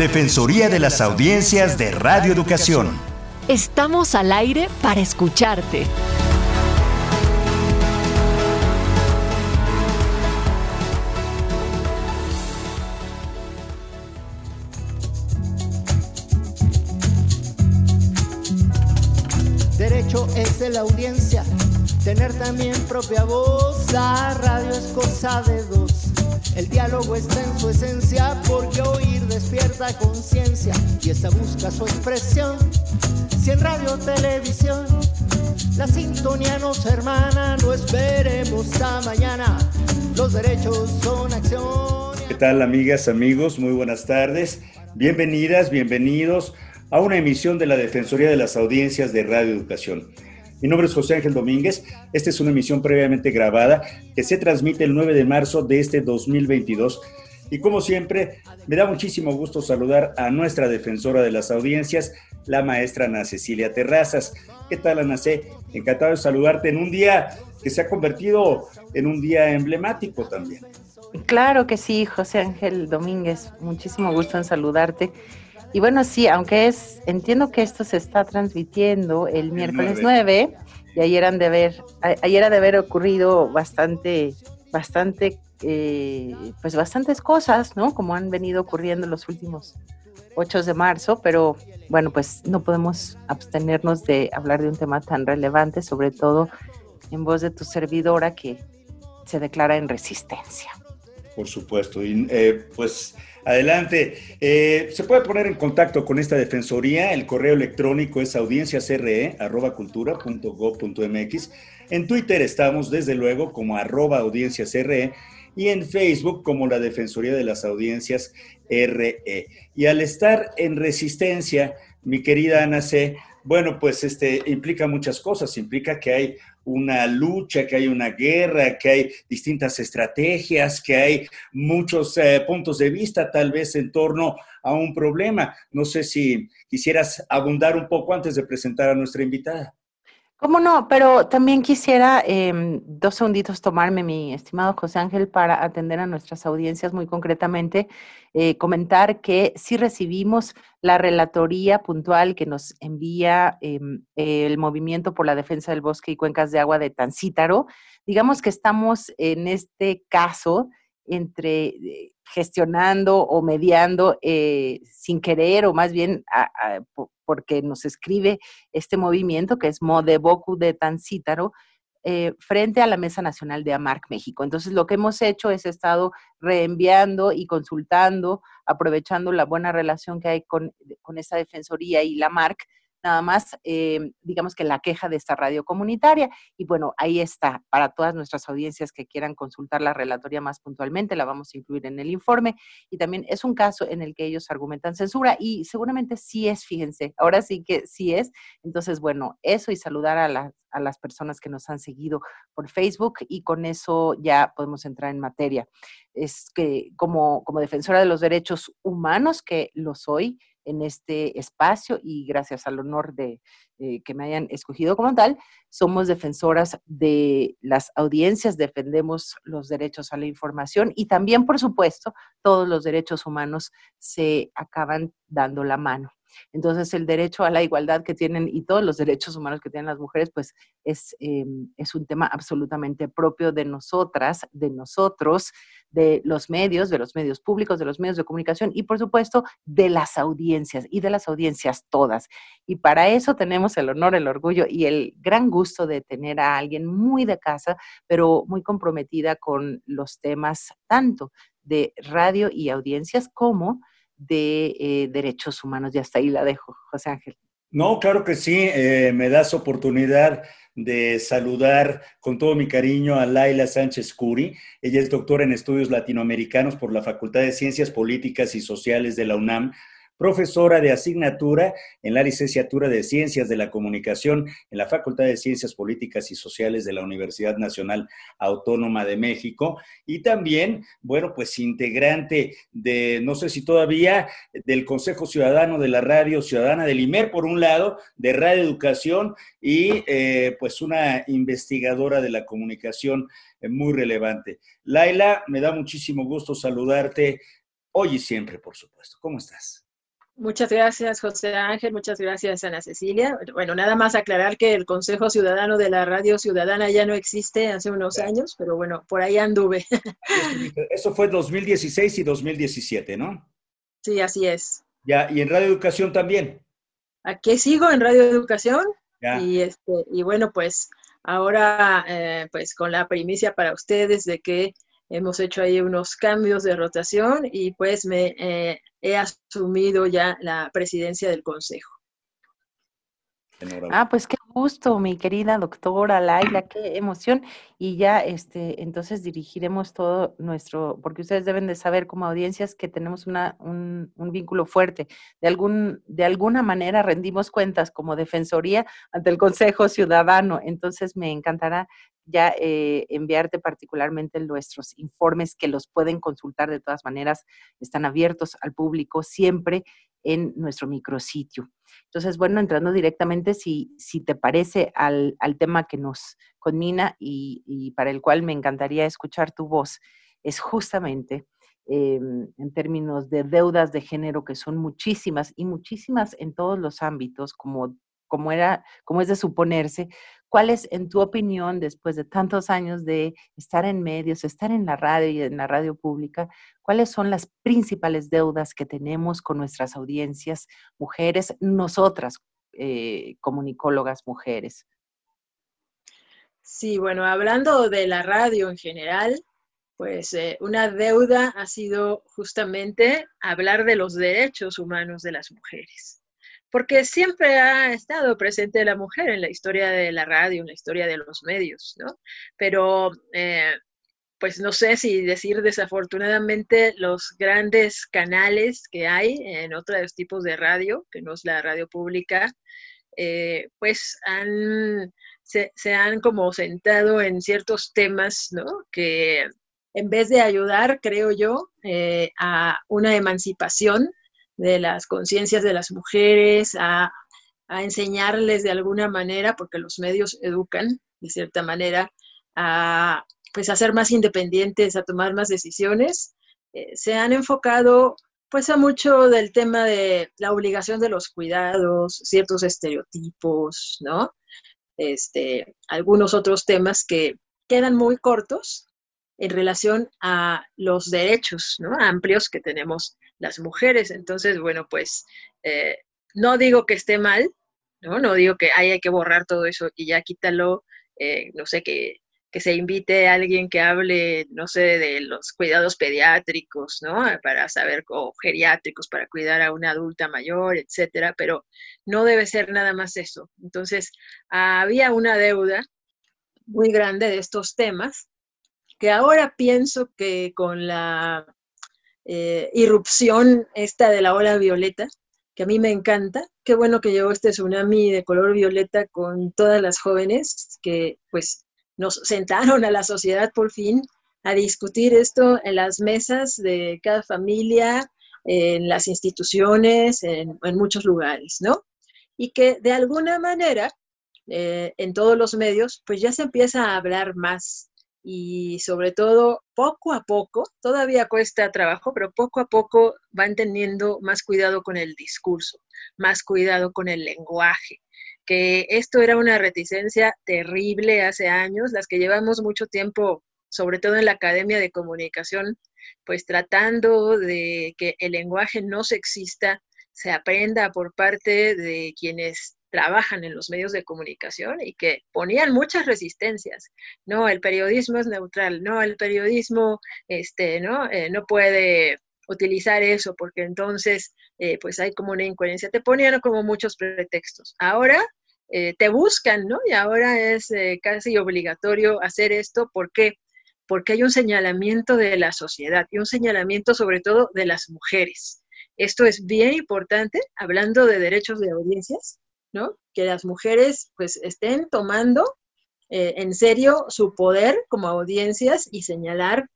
Defensoría de las Audiencias de Radio Educación. Estamos al aire para escucharte. Derecho es de la audiencia, tener también propia voz. La radio es cosa de dos. El diálogo está en su esencia porque oír despierta conciencia y esta busca su expresión. Si en radio televisión la sintonía nos hermana, no esperemos hasta mañana. Los derechos son acción. ¿Qué tal amigas, amigos? Muy buenas tardes. Bienvenidas, bienvenidos a una emisión de la Defensoría de las Audiencias de Radio Educación. Mi nombre es José Ángel Domínguez. Esta es una emisión previamente grabada que se transmite el 9 de marzo de este 2022. Y como siempre, me da muchísimo gusto saludar a nuestra defensora de las audiencias, la maestra Ana Cecilia Terrazas. ¿Qué tal, Ana C? Encantado de saludarte en un día que se ha convertido en un día emblemático también. Claro que sí, José Ángel Domínguez. Muchísimo gusto en saludarte. Y bueno, sí, aunque es, entiendo que esto se está transmitiendo el, miércoles 9. y ayer han de haber, ayer ha de haber ocurrido bastante, bastante, eh, pues bastantes cosas, ¿no? Como han venido ocurriendo los últimos 8 de marzo, pero bueno, pues no podemos abstenernos de hablar de un tema tan relevante, sobre todo en voz de tu servidora que se declara en resistencia. Por supuesto, y eh, pues Adelante. Eh, se puede poner en contacto con esta defensoría. El correo electrónico es audienciasre.gov.mx. En Twitter estamos, desde luego, como arroba audienciasre y en Facebook como la Defensoría de las Audiencias RE. Y al estar en resistencia, mi querida Ana C., bueno, pues este implica muchas cosas. Implica que hay una lucha, que hay una guerra, que hay distintas estrategias, que hay muchos eh, puntos de vista tal vez en torno a un problema. No sé si quisieras abundar un poco antes de presentar a nuestra invitada. ¿Cómo no? Pero también quisiera em, dos segunditos tomarme, mi estimado José Ángel, para atender a nuestras audiencias muy concretamente, eh, comentar que sí recibimos la relatoría puntual que nos envía em, el Movimiento por la Defensa del Bosque y Cuencas de Agua de Tancítaro. Digamos que estamos en este caso entre eh, gestionando o mediando eh, sin querer o más bien porque nos escribe este movimiento que es Modeboku de Tancítaro, eh, frente a la Mesa Nacional de AMARC México. Entonces, lo que hemos hecho es estado reenviando y consultando, aprovechando la buena relación que hay con, con esa defensoría y la MARC, nada más, eh, digamos que la queja de esta radio comunitaria. Y bueno, ahí está, para todas nuestras audiencias que quieran consultar la relatoría más puntualmente, la vamos a incluir en el informe. Y también es un caso en el que ellos argumentan censura y seguramente sí es, fíjense, ahora sí que sí es. Entonces, bueno, eso y saludar a las, a las personas que nos han seguido por Facebook y con eso ya podemos entrar en materia. Es que como, como defensora de los derechos humanos, que lo soy, en este espacio y gracias al honor de eh, que me hayan escogido como tal, somos defensoras de las audiencias, defendemos los derechos a la información y también, por supuesto, todos los derechos humanos se acaban dando la mano. Entonces, el derecho a la igualdad que tienen y todos los derechos humanos que tienen las mujeres, pues es, em, es un tema absolutamente propio de nosotras, de nosotros, de los medios, de los medios públicos, de los medios de comunicación y, por supuesto, de las audiencias y de las audiencias todas. Y para eso tenemos el honor, el orgullo y el gran gusto de tener a alguien muy de casa, pero muy comprometida con los temas tanto de radio y audiencias como de eh, derechos humanos. Y hasta ahí la dejo, José Ángel. No, claro que sí, eh, me das oportunidad de saludar con todo mi cariño a Laila Sánchez Curi. Ella es doctora en estudios latinoamericanos por la Facultad de Ciencias Políticas y Sociales de la UNAM profesora de asignatura en la licenciatura de Ciencias de la Comunicación en la Facultad de Ciencias Políticas y Sociales de la Universidad Nacional Autónoma de México y también, bueno, pues integrante de, no sé si todavía, del Consejo Ciudadano de la Radio Ciudadana del IMER, por un lado, de Radio Educación y eh, pues una investigadora de la comunicación eh, muy relevante. Laila, me da muchísimo gusto saludarte hoy y siempre, por supuesto. ¿Cómo estás? Muchas gracias, José Ángel. Muchas gracias, Ana Cecilia. Bueno, nada más aclarar que el Consejo Ciudadano de la Radio Ciudadana ya no existe hace unos años, pero bueno, por ahí anduve. Eso fue 2016 y 2017, ¿no? Sí, así es. Ya, y en Radio Educación también. Aquí sigo en Radio Educación. Y, este, y bueno, pues ahora, eh, pues con la primicia para ustedes de que hemos hecho ahí unos cambios de rotación y pues me eh, he asumido ya la presidencia del consejo. Ah, pues qué gusto, mi querida doctora Laila, qué emoción. Y ya, este, entonces dirigiremos todo nuestro, porque ustedes deben de saber como audiencias que tenemos una, un, un, vínculo fuerte. De, algún, de alguna manera rendimos cuentas como defensoría ante el Consejo Ciudadano. Entonces me encantará ya eh, enviarte particularmente nuestros informes que los pueden consultar de todas maneras, están abiertos al público siempre en nuestro micrositio. Entonces, bueno, entrando directamente, si, si te parece al, al tema que nos conmina y, y, para el cual me encantaría escuchar tu voz, es justamente eh, en términos de deudas de género, que son muchísimas y muchísimas en todos los ámbitos, como como, era, es de suponerse, ¿cuál es, en tu opinión, después de tantos años de estar en medios, estar en la radio y en la radio pública, cuáles son las principales deudas que tenemos con nuestras audiencias mujeres, nosotras, eh, comunicólogas mujeres? Sí, bueno, hablando de la radio en general, pues eh, una deuda ha sido justamente hablar de los derechos humanos de las mujeres porque siempre ha estado presente la mujer en la historia de la radio, en la historia de los medios, ¿no? Pero, eh, pues no sé si decir desafortunadamente los grandes canales que hay en otros tipos de radio, que no es la radio pública, eh, pues han, se, han como sentado en ciertos temas, ¿no? Que en vez de ayudar, creo yo, eh, a una emancipación de las conciencias de las mujeres, a, enseñarles de alguna manera, porque los medios educan de cierta manera, a pues ser más independientes, a tomar más decisiones, eh, se han enfocado pues a mucho del tema de la obligación de los cuidados, ciertos estereotipos, ¿no? Este, algunos otros temas que quedan muy cortos en relación a los derechos ¿no? amplios que tenemos las mujeres. Entonces, bueno, pues eh, no digo que esté mal, ¿no? No digo que hay que borrar todo eso y ya quítalo, eh, no sé, que, que se invite a alguien que hable, no sé, de los cuidados pediátricos, ¿no? Para saber, o geriátricos, para cuidar a una adulta mayor, etcétera, pero no debe ser nada más eso. Entonces, había una deuda muy grande de estos temas que ahora pienso que con la eh, irrupción esta de la ola violeta, que a mí me encanta. Qué bueno que llegó este tsunami de color violeta con todas las jóvenes que pues nos sentaron a la sociedad por fin a discutir esto en las mesas de cada familia, en las instituciones, en, muchos lugares, ¿no? Y que de alguna manera, eh, en todos los medios, pues ya se empieza a hablar más y sobre todo poco a poco, todavía cuesta trabajo, pero poco a poco van teniendo más cuidado con el discurso, más cuidado con el lenguaje, que esto era una reticencia terrible hace años, las que llevamos mucho tiempo, sobre todo en la Academia de Comunicación, pues tratando de que el lenguaje no sexista se aprenda por parte de quienes trabajan en los medios de comunicación y que ponían muchas resistencias. No, el periodismo es neutral, no, el periodismo este, ¿no? Eh, no puede utilizar eso porque entonces eh, pues hay como una incoherencia. Te ponían como muchos pretextos. Ahora eh, te buscan, ¿no? Y ahora es casi obligatorio hacer esto. ¿Por qué? Porque hay un señalamiento de la sociedad y un señalamiento sobre todo de las mujeres. Esto es bien importante, hablando de derechos de audiencias, ¿no? Que las mujeres pues estén tomando eh, en serio su poder como audiencias y señalar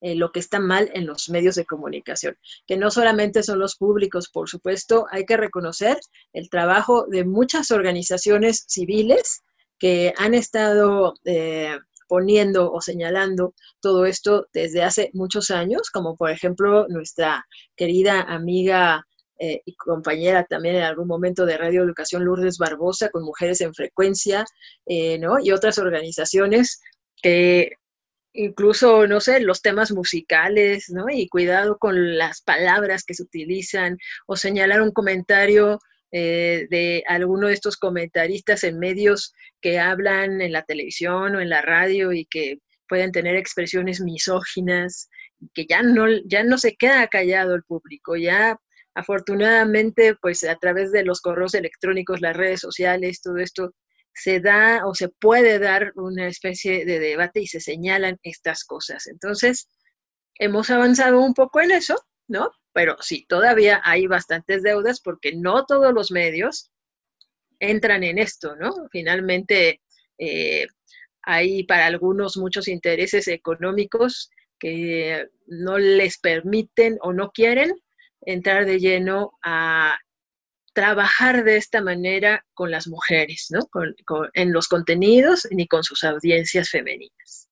eh, lo que está mal en los medios de comunicación, que no solamente son los públicos, por supuesto, hay que reconocer el trabajo de muchas organizaciones civiles que han estado eh, poniendo o señalando todo esto desde hace muchos años, como por ejemplo nuestra querida amiga eh, y compañera también en algún momento de Radio Educación Lourdes Barbosa con Mujeres en Frecuencia, eh, ¿no? Y otras organizaciones que incluso, no sé, los temas musicales, ¿no? Y cuidado con las palabras que se utilizan o señalar un comentario eh, de alguno de estos comentaristas en medios que hablan en la televisión o en la radio y que pueden tener expresiones misóginas, que ya no, ya no se queda callado el público, ya afortunadamente, pues a través de los correos electrónicos, las redes sociales, todo esto, se da o se puede dar una especie de debate y se señalan estas cosas. Entonces, hemos avanzado un poco en eso, ¿no? Pero sí, todavía hay bastantes deudas porque no todos los medios entran en esto, ¿no? Finalmente, eh, hay para algunos muchos intereses económicos que no les permiten o no quieren entrar de lleno a trabajar de esta manera con las mujeres, ¿no? en los contenidos ni con sus audiencias femeninas.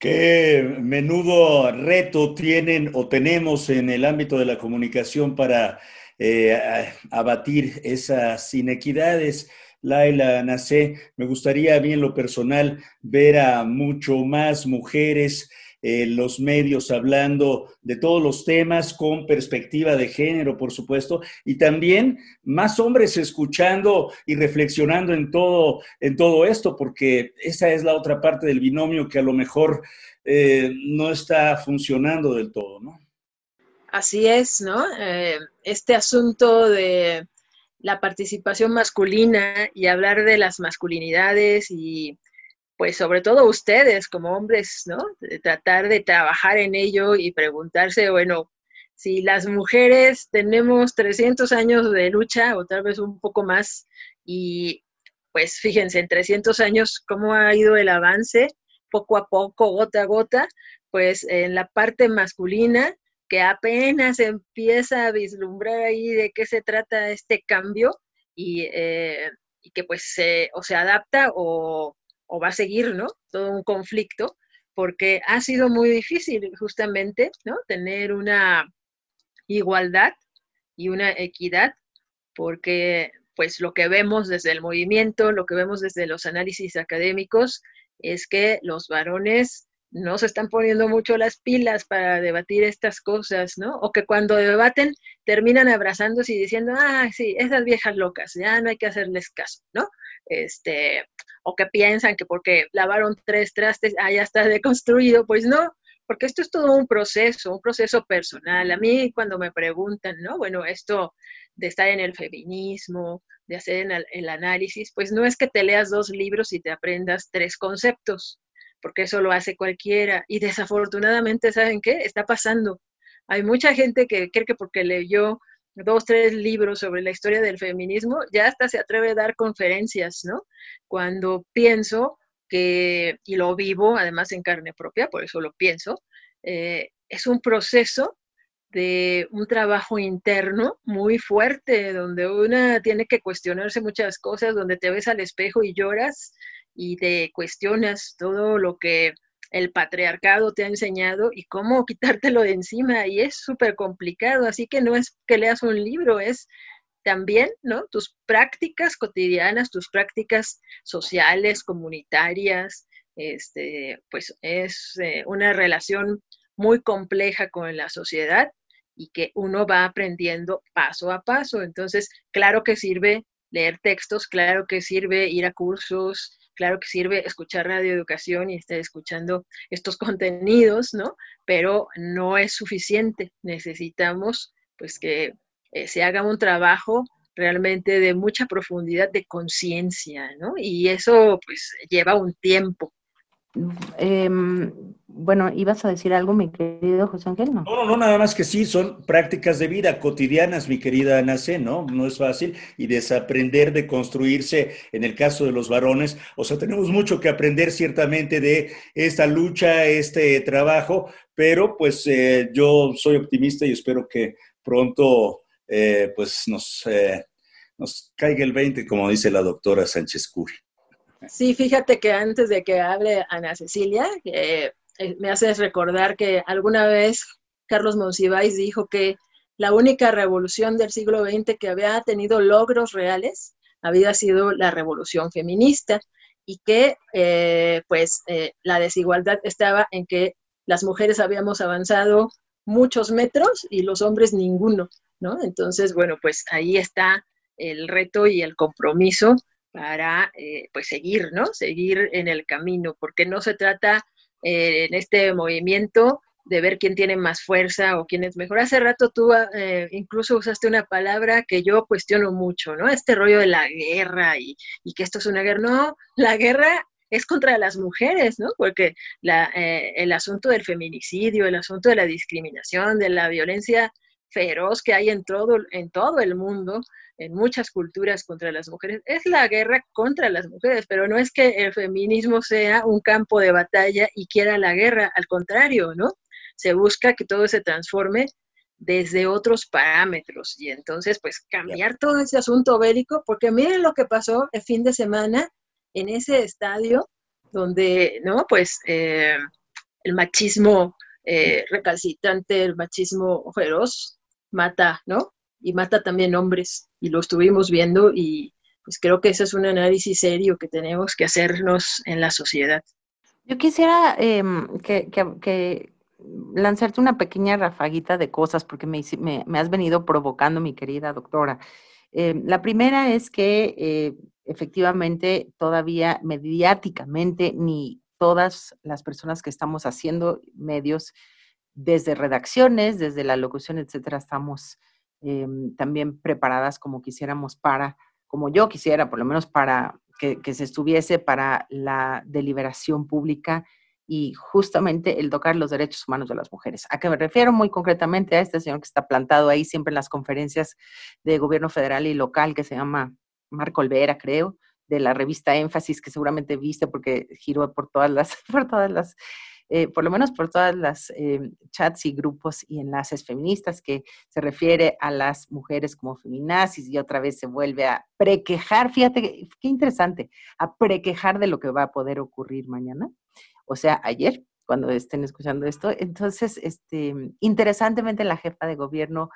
¿Qué menudo reto tienen o tenemos en el ámbito de la comunicación para eh, abatir esas inequidades? Laila Nacé, me gustaría a mí en lo personal ver a mucho más mujeres eh, los medios hablando de todos los temas con perspectiva de género, por supuesto, y también más hombres escuchando y reflexionando en todo, en todo esto, porque esa es la otra parte del binomio que a lo mejor eh, no está funcionando del todo, ¿no? Así es, ¿no? Eh, este asunto de la participación masculina y hablar de las masculinidades y pues sobre todo ustedes como hombres, ¿no? tratar de trabajar en ello y preguntarse, bueno, si las mujeres tenemos 300 años de lucha o tal vez un poco más y pues fíjense, en 300 años cómo ha ido el avance, poco a poco, gota a gota, pues en la parte masculina que apenas empieza a vislumbrar ahí de qué se trata este cambio y, eh, que pues se, o se adapta o o va a seguir, ¿no? Todo un conflicto, porque ha sido muy difícil justamente, ¿no? Tener una igualdad y una equidad, porque pues lo que vemos desde el movimiento, lo que vemos desde los análisis académicos, es que los varones no se están poniendo mucho las pilas para debatir estas cosas, ¿no? O que cuando debaten terminan abrazándose y diciendo, ah, sí, esas viejas locas, ya no hay que hacerles caso, ¿no? Este, o que piensan que porque lavaron tres trastes, ah, ya está deconstruido, pues no, porque esto es todo un proceso, un proceso personal. A mí cuando me preguntan, ¿no? Bueno, esto de estar en el feminismo, de hacer el, análisis, pues no es que te leas dos libros y te aprendas tres conceptos, porque eso lo hace cualquiera. Y desafortunadamente, ¿saben qué? Está pasando. Hay mucha gente que cree que porque leyó dos, tres libros sobre la historia del feminismo, ya hasta se atreve a dar conferencias, ¿no? Cuando pienso que, y lo vivo además en carne propia, por eso lo pienso, eh, es un proceso de un trabajo interno muy fuerte, donde una tiene que cuestionarse muchas cosas, donde te ves al espejo y lloras y te cuestionas todo lo que el patriarcado te ha enseñado y cómo quitártelo de encima. Y es súper complicado, así que no es que leas un libro, es también, ¿no? Tus prácticas cotidianas, tus prácticas sociales, comunitarias, este, pues es eh, una relación muy compleja con la sociedad y que uno va aprendiendo paso a paso. Entonces, claro que sirve leer textos, claro que sirve ir a cursos, claro que sirve escuchar radioeducación y estar escuchando estos contenidos, ¿no? Pero no es suficiente. Necesitamos, pues, que eh, se haga un trabajo realmente de mucha profundidad de conciencia, ¿no? Y eso, pues, lleva un tiempo. Em, bueno, ¿ibas a decir algo, mi querido José Ángel? No? no, no, nada más que sí, son prácticas de vida cotidianas, mi querida Ana ¿no? No es fácil y desaprender de construirse en el caso de los varones. O sea, tenemos mucho que aprender ciertamente de esta lucha, este trabajo, pero pues eh, yo soy optimista y espero que pronto eh, pues nos, eh, nos caiga el 20, como dice la doctora Sánchez Curi. Sí, fíjate que antes de que hable Ana Cecilia, eh, me haces recordar que alguna vez Carlos Monsiváis dijo que la única revolución del siglo XX que había tenido logros reales había sido la revolución feminista y que eh, pues eh, la desigualdad estaba en que las mujeres habíamos avanzado muchos metros y los hombres ninguno, ¿no? Entonces, bueno, pues ahí está el reto y el compromiso para eh, pues seguir, ¿no? Seguir en el camino, porque no se trata en este movimiento de ver quién tiene más fuerza o quién es mejor. Hace rato tú eh, incluso usaste una palabra que yo cuestiono mucho, ¿no? Este rollo de la guerra y, que esto es una guerra. No, la guerra es contra las mujeres, ¿no? Porque la, eh, el asunto del feminicidio, el asunto de la discriminación, de la violencia feroz que hay en todo, en todo el mundo, en muchas culturas contra las mujeres, es la guerra contra las mujeres, pero no es que el feminismo sea un campo de batalla y quiera la guerra, al contrario, ¿no? se busca que todo se transforme desde otros parámetros y entonces pues cambiar todo ese asunto bélico, porque miren lo que pasó el fin de semana en ese estadio donde, ¿no? Pues eh, el machismo eh, recalcitrante, el machismo feroz mata, ¿no? Y mata también hombres y lo estuvimos viendo y pues creo que ese es un análisis serio que tenemos que hacernos en la sociedad. Yo quisiera em, que, lanzarte una pequeña rafaguita de cosas porque me, me, has venido provocando, mi querida doctora. Eh, la primera es que eh, efectivamente todavía mediáticamente ni todas las personas que estamos haciendo medios desde redacciones, desde la locución, etcétera, estamos eh, también preparadas como quisiéramos para, como yo quisiera, por lo menos para que, se estuviese para la deliberación pública y justamente el tocar los derechos humanos de las mujeres. ¿A qué me refiero muy concretamente a este señor que está plantado ahí siempre en las conferencias de gobierno federal y local, que se llama Marco Olvera, creo, de la revista Énfasis, que seguramente viste porque giró por todas las, por todas las, eh, por lo menos por todas las eh, chats y grupos y enlaces feministas, que se refiere a las mujeres como feminazis y otra vez se vuelve a prequejar, fíjate qué interesante, a prequejar de lo que va a poder ocurrir mañana o sea, ayer, cuando estén escuchando esto. Entonces, este, interesantemente, la jefa de gobierno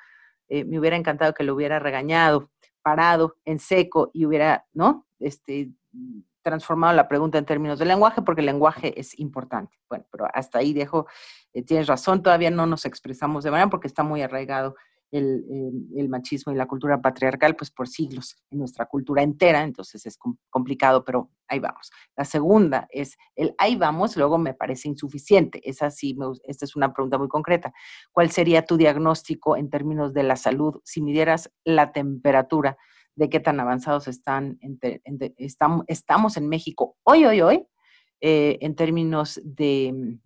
eh, me hubiera encantado que lo hubiera regañado, parado en seco y hubiera, ¿no? Este, transformado la pregunta en términos de lenguaje, porque el lenguaje es importante. Bueno, pero hasta ahí dejo, eh, tienes razón, todavía no nos expresamos de manera porque está muy arraigado el, machismo y la cultura patriarcal, pues por siglos en nuestra cultura entera, entonces es complicado, pero ahí vamos. La segunda es el ahí vamos, luego me parece insuficiente. Esa sí, esta es una pregunta muy concreta. ¿Cuál sería tu diagnóstico en términos de la salud si midieras la temperatura de qué tan avanzados están, estamos, en México hoy, hoy, hoy, eh, en términos de,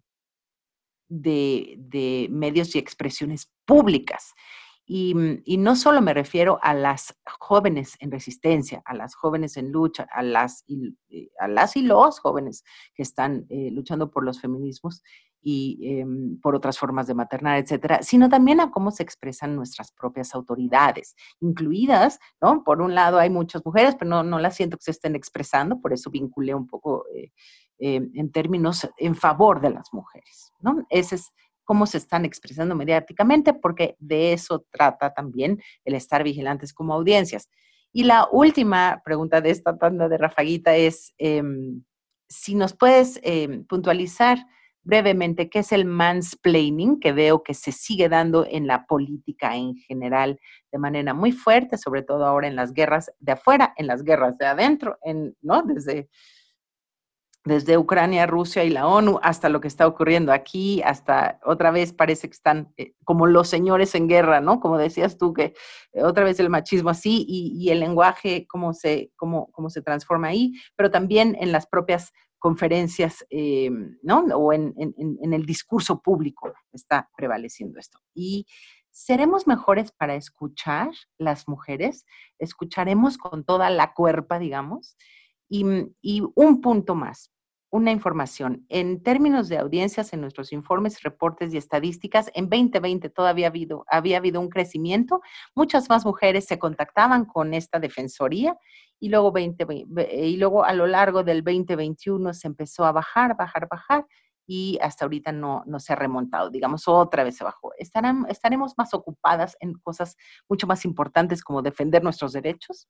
de, de medios y expresiones públicas? Mm, y, no solo me refiero a las jóvenes en resistencia, a las jóvenes en lucha, a las y, eh, a las y los jóvenes que están eh, luchando por los feminismos y em, por otras formas de maternar, etcétera, sino también a cómo se expresan nuestras propias autoridades, incluidas, ¿no? Por un lado hay muchas mujeres, pero no, no las siento que se estén expresando, por eso vinculé un poco eh, em, en términos en favor de las mujeres, ¿no? Ese es cómo se están expresando mediáticamente, porque de eso trata también el estar vigilantes como audiencias. Y la última pregunta de esta tanda de Rafaguita es em, si nos puedes puntualizar brevemente qué es el mansplaining, que veo que se sigue dando en la política en general de manera muy fuerte, sobre todo ahora en las guerras de afuera, en las guerras de adentro, en, ¿no? Desde desde Ucrania, Rusia y la ONU hasta lo que está ocurriendo aquí, hasta otra vez parece que están eh, como los señores en guerra, ¿no? Como decías tú, que eh, otra vez el machismo así y, el lenguaje, cómo se, cómo, cómo se transforma ahí, pero también en las propias conferencias, eh, ¿no? O en, el discurso público está prevaleciendo esto. Y seremos mejores para escuchar las mujeres, escucharemos con toda la cuerpa, digamos, y, un punto más, una información. En términos de audiencias en nuestros informes, reportes y estadísticas, en 2020 todavía había habido un crecimiento. Muchas más mujeres se contactaban con esta defensoría y luego, 20, y luego a lo largo del 2021 se empezó a bajar, bajar, bajar y hasta ahorita no, no se ha remontado, digamos, otra vez se bajó. ¿Estarán, ¿Estaremos más ocupadas en cosas mucho más importantes como defender nuestros derechos?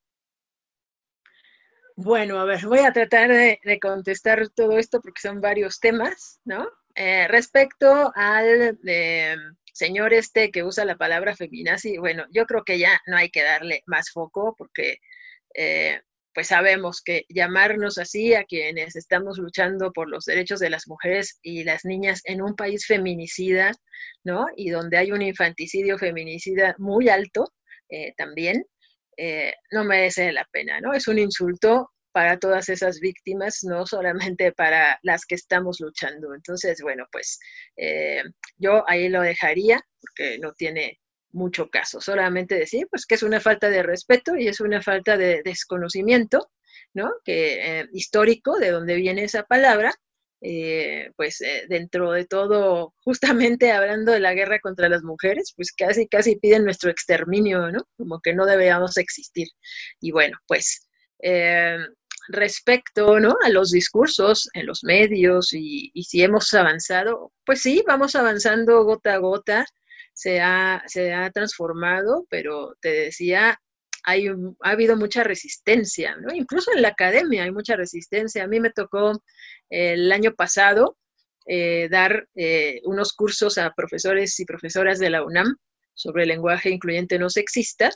Bueno, a ver, voy a tratar de, contestar todo esto porque son varios temas, ¿no? Eh, respecto al señor este que usa la palabra feminazi, bueno, yo creo que ya no hay que darle más foco porque eh, pues sabemos que llamarnos así a quienes estamos luchando por los derechos de las mujeres y las niñas en un país feminicida, ¿no? Y donde hay un infanticidio feminicida muy alto eh, también, eh, no merece la pena, ¿no? Es un insulto para todas esas víctimas, no solamente para las que estamos luchando. Entonces, bueno, pues eh, yo ahí lo dejaría, porque no tiene mucho caso. Solamente decir, pues que es una falta de respeto y es una falta de desconocimiento, ¿no? Que eh, histórico de dónde viene esa palabra, eh, pues eh, dentro de todo, justamente hablando de la guerra contra las mujeres, pues casi, casi piden nuestro exterminio, ¿no? Como que no deberíamos existir. Y bueno, pues respecto, ¿no? A los discursos en los medios y, y si hemos avanzado, pues sí, vamos avanzando gota a gota se ha, se ha transformado, pero te decía, hay ha habido mucha resistencia, ¿no? Incluso en la academia hay mucha resistencia. A mí me tocó el año pasado eh, dar eh, unos cursos a profesores y profesoras de la UNAM sobre lenguaje incluyente no sexista.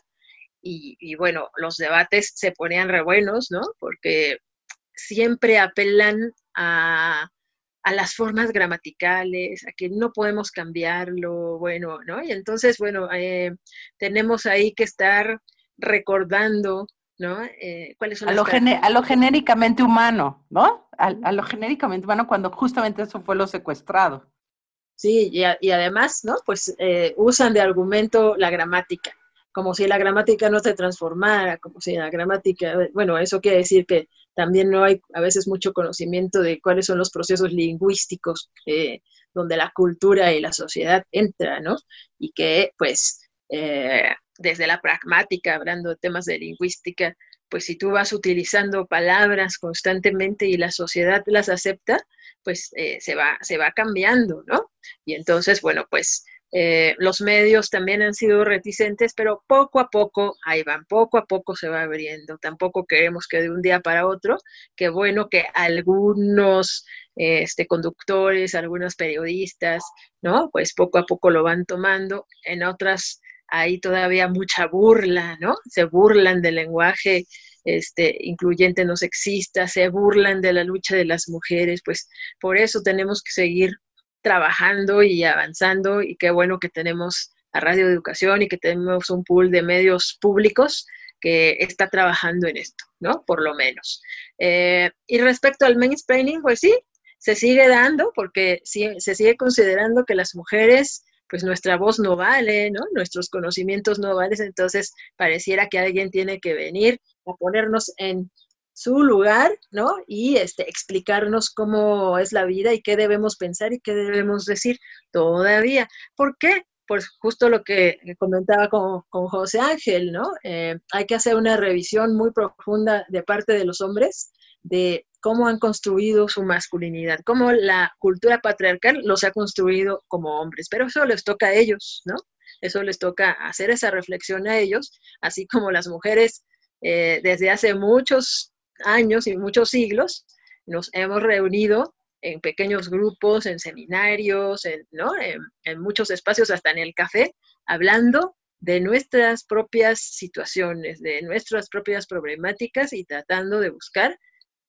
Y, y, bueno, los debates se ponían re buenos, ¿no? Porque siempre apelan a, a las formas gramaticales, a que no podemos cambiarlo, bueno, ¿no? Y entonces, bueno, eh, tenemos ahí que estar recordando, ¿no? Eh, ¿Cuáles son a, lo a lo genéricamente humano, ¿no? A, lo genéricamente humano cuando justamente eso fue lo secuestrado. Sí, y, además, ¿no? Pues eh, usan de argumento la gramática, como si la gramática no se transformara, como si la gramática, bueno, eso quiere decir que también no hay a veces mucho conocimiento de cuáles son los procesos lingüísticos eh, donde la cultura y la sociedad entran, ¿no? Y que, pues, eh, desde la pragmática, hablando de temas de lingüística, pues si tú vas utilizando palabras constantemente y la sociedad las acepta, pues eh, se, va, se va cambiando, ¿no? Y entonces, bueno, pues eh, los medios también han sido reticentes, pero poco a poco ahí van, poco a poco se va abriendo. Tampoco queremos que de un día para otro, que bueno que algunos este, conductores, algunos periodistas, ¿no? Pues poco a poco lo van tomando. En otras hay todavía mucha burla, ¿no? Se burlan del lenguaje este, incluyente no sexista, se burlan de la lucha de las mujeres, pues por eso tenemos que seguir trabajando y avanzando y qué bueno que tenemos a Radio Educación y que tenemos un pool de medios públicos que está trabajando en esto, ¿no? Por lo menos. Eh, y respecto al mansplaining, pues sí, se sigue dando porque sí, se sigue considerando que las mujeres, pues nuestra voz no vale, ¿no? Nuestros conocimientos no valen, entonces pareciera que alguien tiene que venir a ponernos en su lugar, ¿no? Y este, explicarnos cómo es la vida y qué debemos pensar y qué debemos decir todavía. ¿Por qué? Pues justo lo que comentaba con, José Ángel, ¿no? Eh, hay que hacer una revisión muy profunda de parte de los hombres de cómo han construido su masculinidad, cómo la cultura patriarcal los ha construido como hombres, pero eso les toca a ellos, ¿no? Eso les toca hacer esa reflexión a ellos, así como las mujeres eh, desde hace muchos años y muchos siglos, nos hemos reunido en pequeños grupos, en seminarios, en, ¿no? en, muchos espacios, hasta en el café, hablando de nuestras propias situaciones, de nuestras propias problemáticas y tratando de buscar,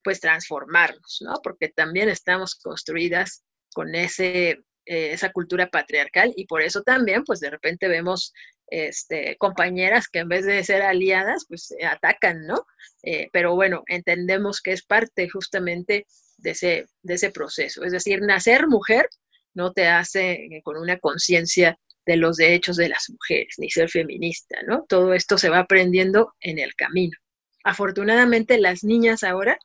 pues, transformarnos, ¿no? Porque también estamos construidas con ese, eh, esa cultura patriarcal y por eso también, pues, de repente vemos este, compañeras que en vez de ser aliadas, pues atacan, ¿no? Eh, pero bueno, entendemos que es parte justamente de ese, de ese proceso. Es decir, nacer mujer no te hace eh, con una conciencia de los derechos de las mujeres, ni ser feminista, ¿no? Todo esto se va aprendiendo en el camino. Afortunadamente, las niñas ahora,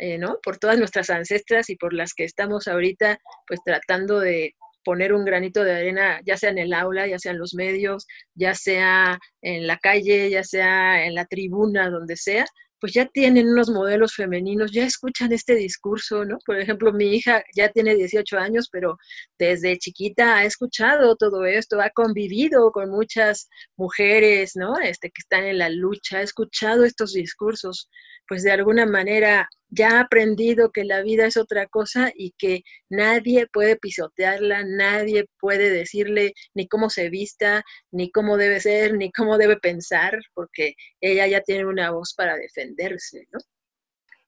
eh, ¿no? Por todas nuestras ancestras y por las que estamos ahorita, pues tratando de poner un granito de arena, ya sea en el aula, ya sea en los medios, ya sea en la calle, ya sea en la tribuna, donde sea, pues ya tienen unos modelos femeninos, ya escuchan este discurso, ¿no? Por ejemplo, mi hija ya tiene 18 años, pero desde chiquita ha escuchado todo esto, ha convivido con muchas mujeres, ¿no? Este, que están en la lucha, ha escuchado estos discursos, pues de alguna manera ya ha aprendido que la vida es otra cosa y que nadie puede pisotearla, nadie puede decirle ni cómo se vista, ni cómo debe ser, ni cómo debe pensar, porque ella ya tiene una voz para defenderse, ¿no?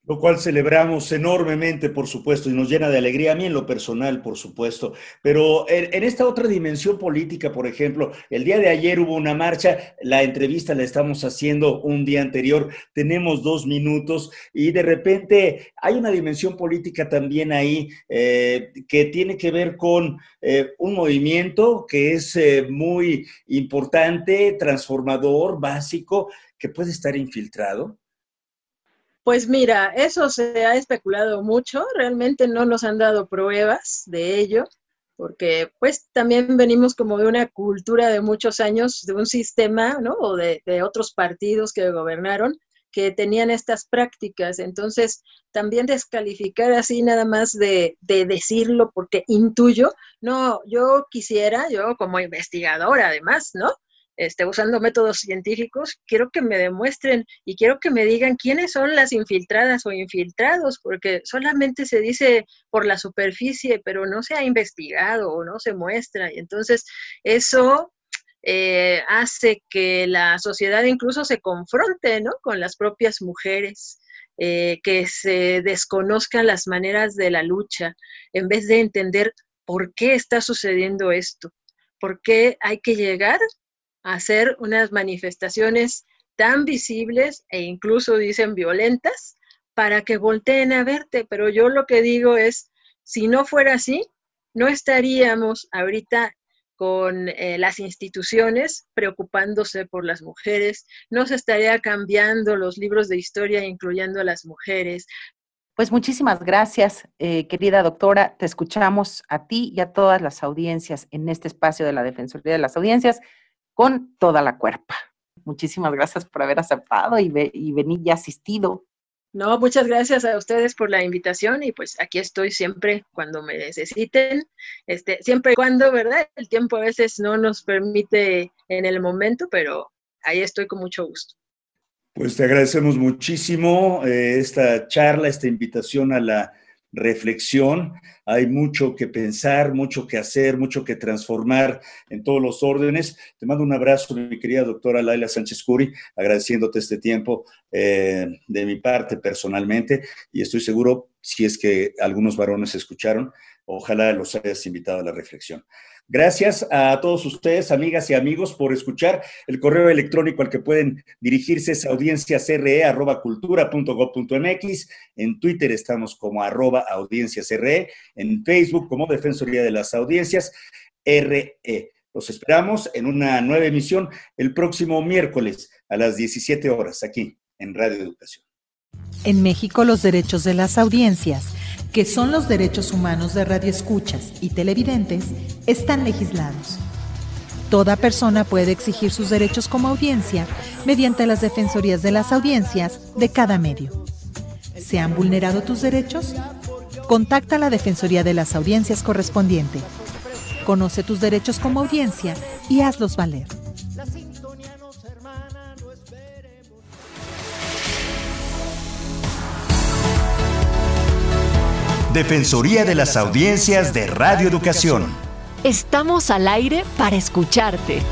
Lo cual celebramos enormemente, por supuesto, y nos llena de alegría, a mí en lo personal, por supuesto. Pero en, esta otra dimensión política, por ejemplo, el día de ayer hubo una marcha, la entrevista la estamos haciendo un día anterior, tenemos dos minutos y de repente hay una dimensión política también ahí eh, que tiene que ver con eh, un movimiento que es eh, muy importante, transformador, básico, que puede estar infiltrado pues mira, eso se ha especulado mucho, realmente no nos han dado pruebas de ello, porque pues también venimos como de una cultura de muchos años, de un sistema, ¿no? O de, otros partidos que gobernaron, que tenían estas prácticas. Entonces, también descalificar así nada más de, de, decirlo porque intuyo, no, yo quisiera, yo como investigadora además, ¿no? Este, usando métodos científicos, quiero que me demuestren y quiero que me digan quiénes son las infiltradas o infiltrados, porque solamente se dice por la superficie, pero no se ha investigado o no se muestra. Y entonces eso eh, hace que la sociedad incluso se confronte ¿no? con las propias mujeres. Eh, que se desconozcan las maneras de la lucha, en vez de entender por qué está sucediendo esto, por qué hay que llegar hacer unas manifestaciones tan visibles e incluso dicen violentas para que volteen a verte. Pero yo lo que digo es, si no fuera así, no estaríamos ahorita con eh, las instituciones preocupándose por las mujeres, no se estaría cambiando los libros de historia incluyendo a las mujeres. Pues muchísimas gracias, eh, querida doctora. Te escuchamos a ti y a todas las audiencias en este espacio de la Defensoría de las Audiencias con toda la cuerpa. Muchísimas gracias por haber aceptado y, y venir y asistido. No, muchas gracias a ustedes por la invitación y pues aquí estoy siempre cuando me necesiten, este, siempre y cuando, ¿verdad? El tiempo a veces no nos permite en el momento, pero ahí estoy con mucho gusto. Pues te agradecemos muchísimo eh, esta charla, esta invitación a la reflexión, hay mucho que pensar, mucho que hacer, mucho que transformar en todos los órdenes. Te mando un abrazo, mi querida doctora Laila Sánchez Curi, agradeciéndote este tiempo eh, de mi parte personalmente y estoy seguro, si es que algunos varones escucharon, ojalá los hayas invitado a la reflexión. Gracias a todos ustedes, amigas y amigos, por escuchar. El correo electrónico al que pueden dirigirse es audienciacre.cultura.gov.mx. En Twitter estamos como arroba audienciasre. En Facebook como Defensoría de las Audiencias RE. Los esperamos en una nueva emisión el próximo miércoles a las 17 horas aquí en Radio Educación. En México los derechos de las audiencias que son los derechos humanos de radioescuchas y televidentes, están legislados. Toda persona puede exigir sus derechos como audiencia mediante las defensorías de las audiencias de cada medio. ¿Se han vulnerado tus derechos? Contacta a la Defensoría de las Audiencias correspondiente. Conoce tus derechos como audiencia y hazlos valer. Defensoría de las Audiencias de Radio Educación. Estamos al aire para escucharte.